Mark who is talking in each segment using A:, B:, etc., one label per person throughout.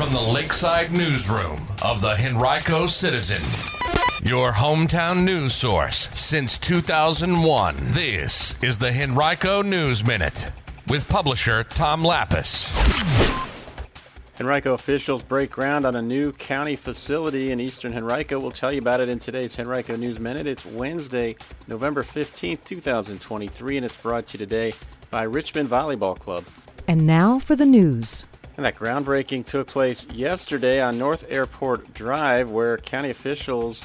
A: from the Lakeside Newsroom of the Henrico Citizen, your hometown news source since 2001. This is the Henrico News Minute with publisher Tom Lappas.
B: Henrico officials break ground on a new county facility in eastern Henrico. We'll tell you about it in today's Henrico News Minute. It's Wednesday, November 15th, 2023, and it's brought to you today by Richmond Volleyball Club.
C: And now for the news.
B: And that groundbreaking took place yesterday on North Airport Drive, where county officials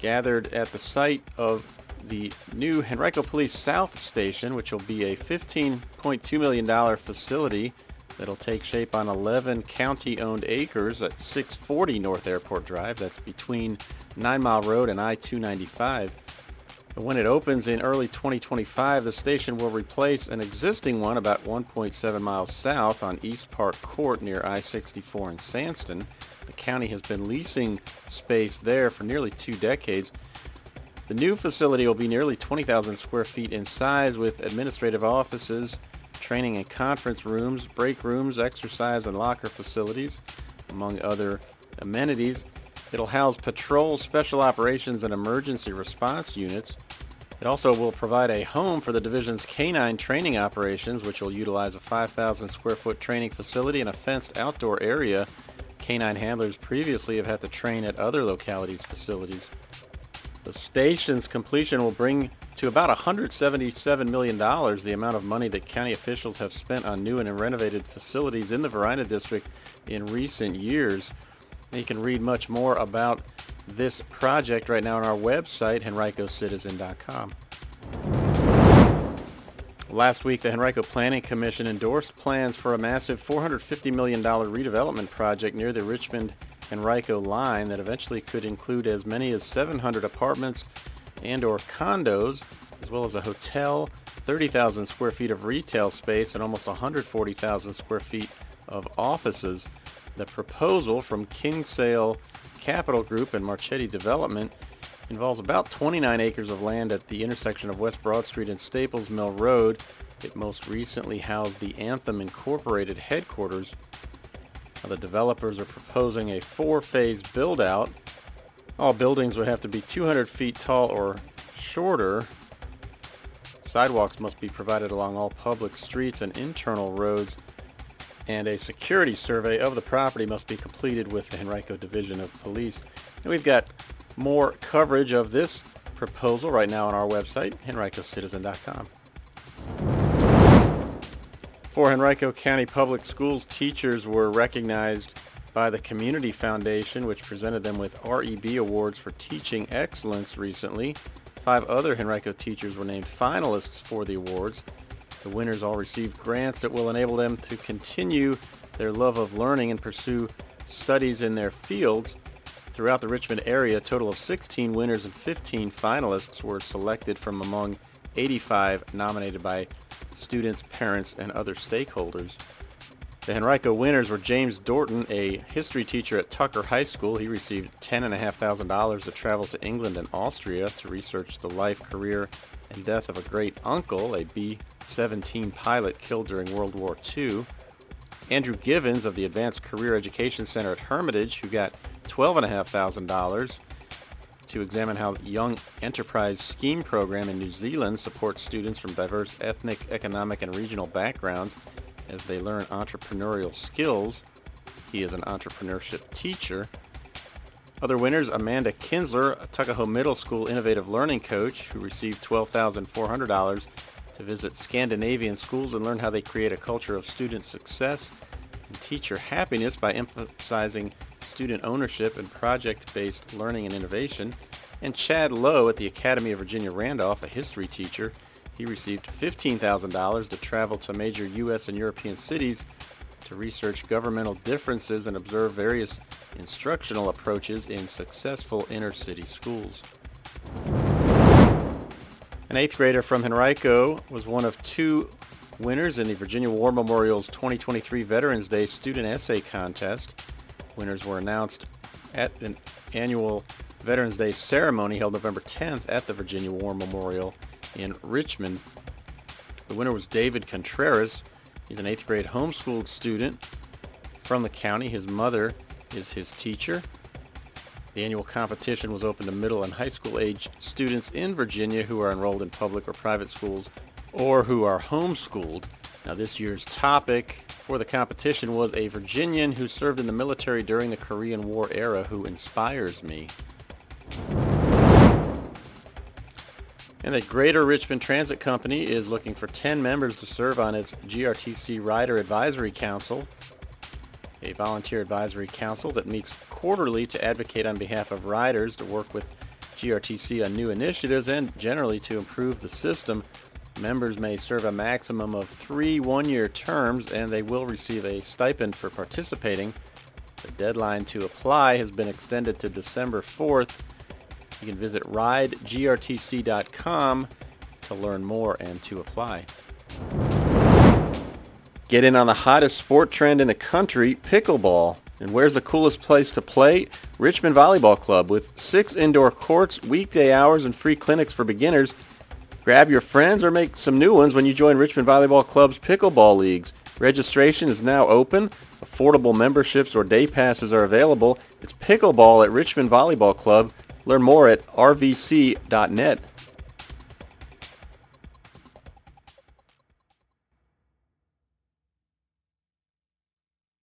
B: gathered at the site of the new Henrico Police South Station, which will be a $15.2 million facility that'll take shape on 11 county-owned acres at 640 North Airport Drive. That's between Nine Mile Road and I-295. When it opens in early 2025, the station will replace an existing one about 1.7 miles south on East Park Court near I-64 in Sandston. The county has been leasing space there for nearly two decades. The new facility will be nearly 20,000 square feet in size with administrative offices, training and conference rooms, break rooms, exercise and locker facilities, among other amenities. It'll house patrol, special operations, and emergency response units. It also will provide a home for the division's canine training operations, which will utilize a 5,000 square foot training facility and a fenced outdoor area. Canine handlers previously have had to train at other localities' facilities. The station's completion will bring to about $177 million the amount of money that county officials have spent on new and renovated facilities in the Varina district in recent years. And you can read much more about this project right now on our website, henricocitizen.com. Last week, the Henrico Planning Commission endorsed plans for a massive $450 million redevelopment project near the Richmond Henrico line that eventually could include as many as 700 apartments and or condos, as well as a hotel, 30,000 square feet of retail space, and almost 140,000 square feet of offices. The proposal from Kinsale Capital Group and Marchetti Development involves about 29 acres of land at the intersection of West Broad Street and Staples Mill Road. It most recently housed the Anthem Incorporated headquarters. Now, the developers are proposing a four-phase build-out. All buildings would have to be 200 feet tall or shorter. Sidewalks must be provided along all public streets and internal roads and a security survey of the property must be completed with the Henrico Division of Police. And we've got more coverage of this proposal right now on our website, henricocitizen.com. Four Henrico County Public Schools teachers were recognized by the Community Foundation, which presented them with REB awards for teaching excellence recently. Five other Henrico teachers were named finalists for the awards. The winners all received grants that will enable them to continue their love of learning and pursue studies in their fields. Throughout the Richmond area, a total of 16 winners and 15 finalists were selected from among 85 nominated by students, parents, and other stakeholders. The Henrico winners were James Dorton, a history teacher at Tucker High School. He received $10,500 to travel to England and Austria to research the life, career, and death of a great uncle, a B-17 pilot killed during World War II. Andrew Givens of the Advanced Career Education Center at Hermitage, who got $12,500 to examine how Young Enterprise Scheme Program in New Zealand supports students from diverse ethnic, economic, and regional backgrounds as they learn entrepreneurial skills. He is an entrepreneurship teacher. Other winners, Amanda Kinsler, a Tuckahoe Middle School Innovative Learning Coach, who received $12,400 to visit Scandinavian schools and learn how they create a culture of student success and teacher happiness by emphasizing student ownership and project-based learning and innovation. And Chad Lowe at the Academy of Virginia Randolph, a history teacher, he received $15,000 to travel to major U.S. and European cities to research governmental differences and observe various instructional approaches in successful inner-city schools. An eighth grader from Henrico was one of two winners in the Virginia War Memorial's 2023 Veterans Day Student Essay Contest. Winners were announced at an annual Veterans Day ceremony held November 10th at the Virginia War Memorial in Richmond. The winner was David Contreras. He's an eighth grade homeschooled student from the county. His mother is his teacher. The annual competition was open to middle and high school age students in Virginia who are enrolled in public or private schools or who are homeschooled. Now this year's topic for the competition was a Virginian who served in the military during the Korean War era who inspires me. And the Greater Richmond Transit Company is looking for 10 members to serve on its GRTC Rider Advisory Council, a volunteer advisory council that meets quarterly to advocate on behalf of riders to work with GRTC on new initiatives and generally to improve the system. Members may serve a maximum of three one-year terms and they will receive a stipend for participating. The deadline to apply has been extended to December 4th. You can visit ridegrtc.com to learn more and to apply. Get in on the hottest sport trend in the country, pickleball. And where's the coolest place to play? Richmond Volleyball Club with six indoor courts, weekday hours, and free clinics for beginners. Grab your friends or make some new ones when you join Richmond Volleyball Club's pickleball leagues. Registration is now open. Affordable memberships or day passes are available. It's pickleball at Richmond Volleyball Club. Learn more at rvc.net.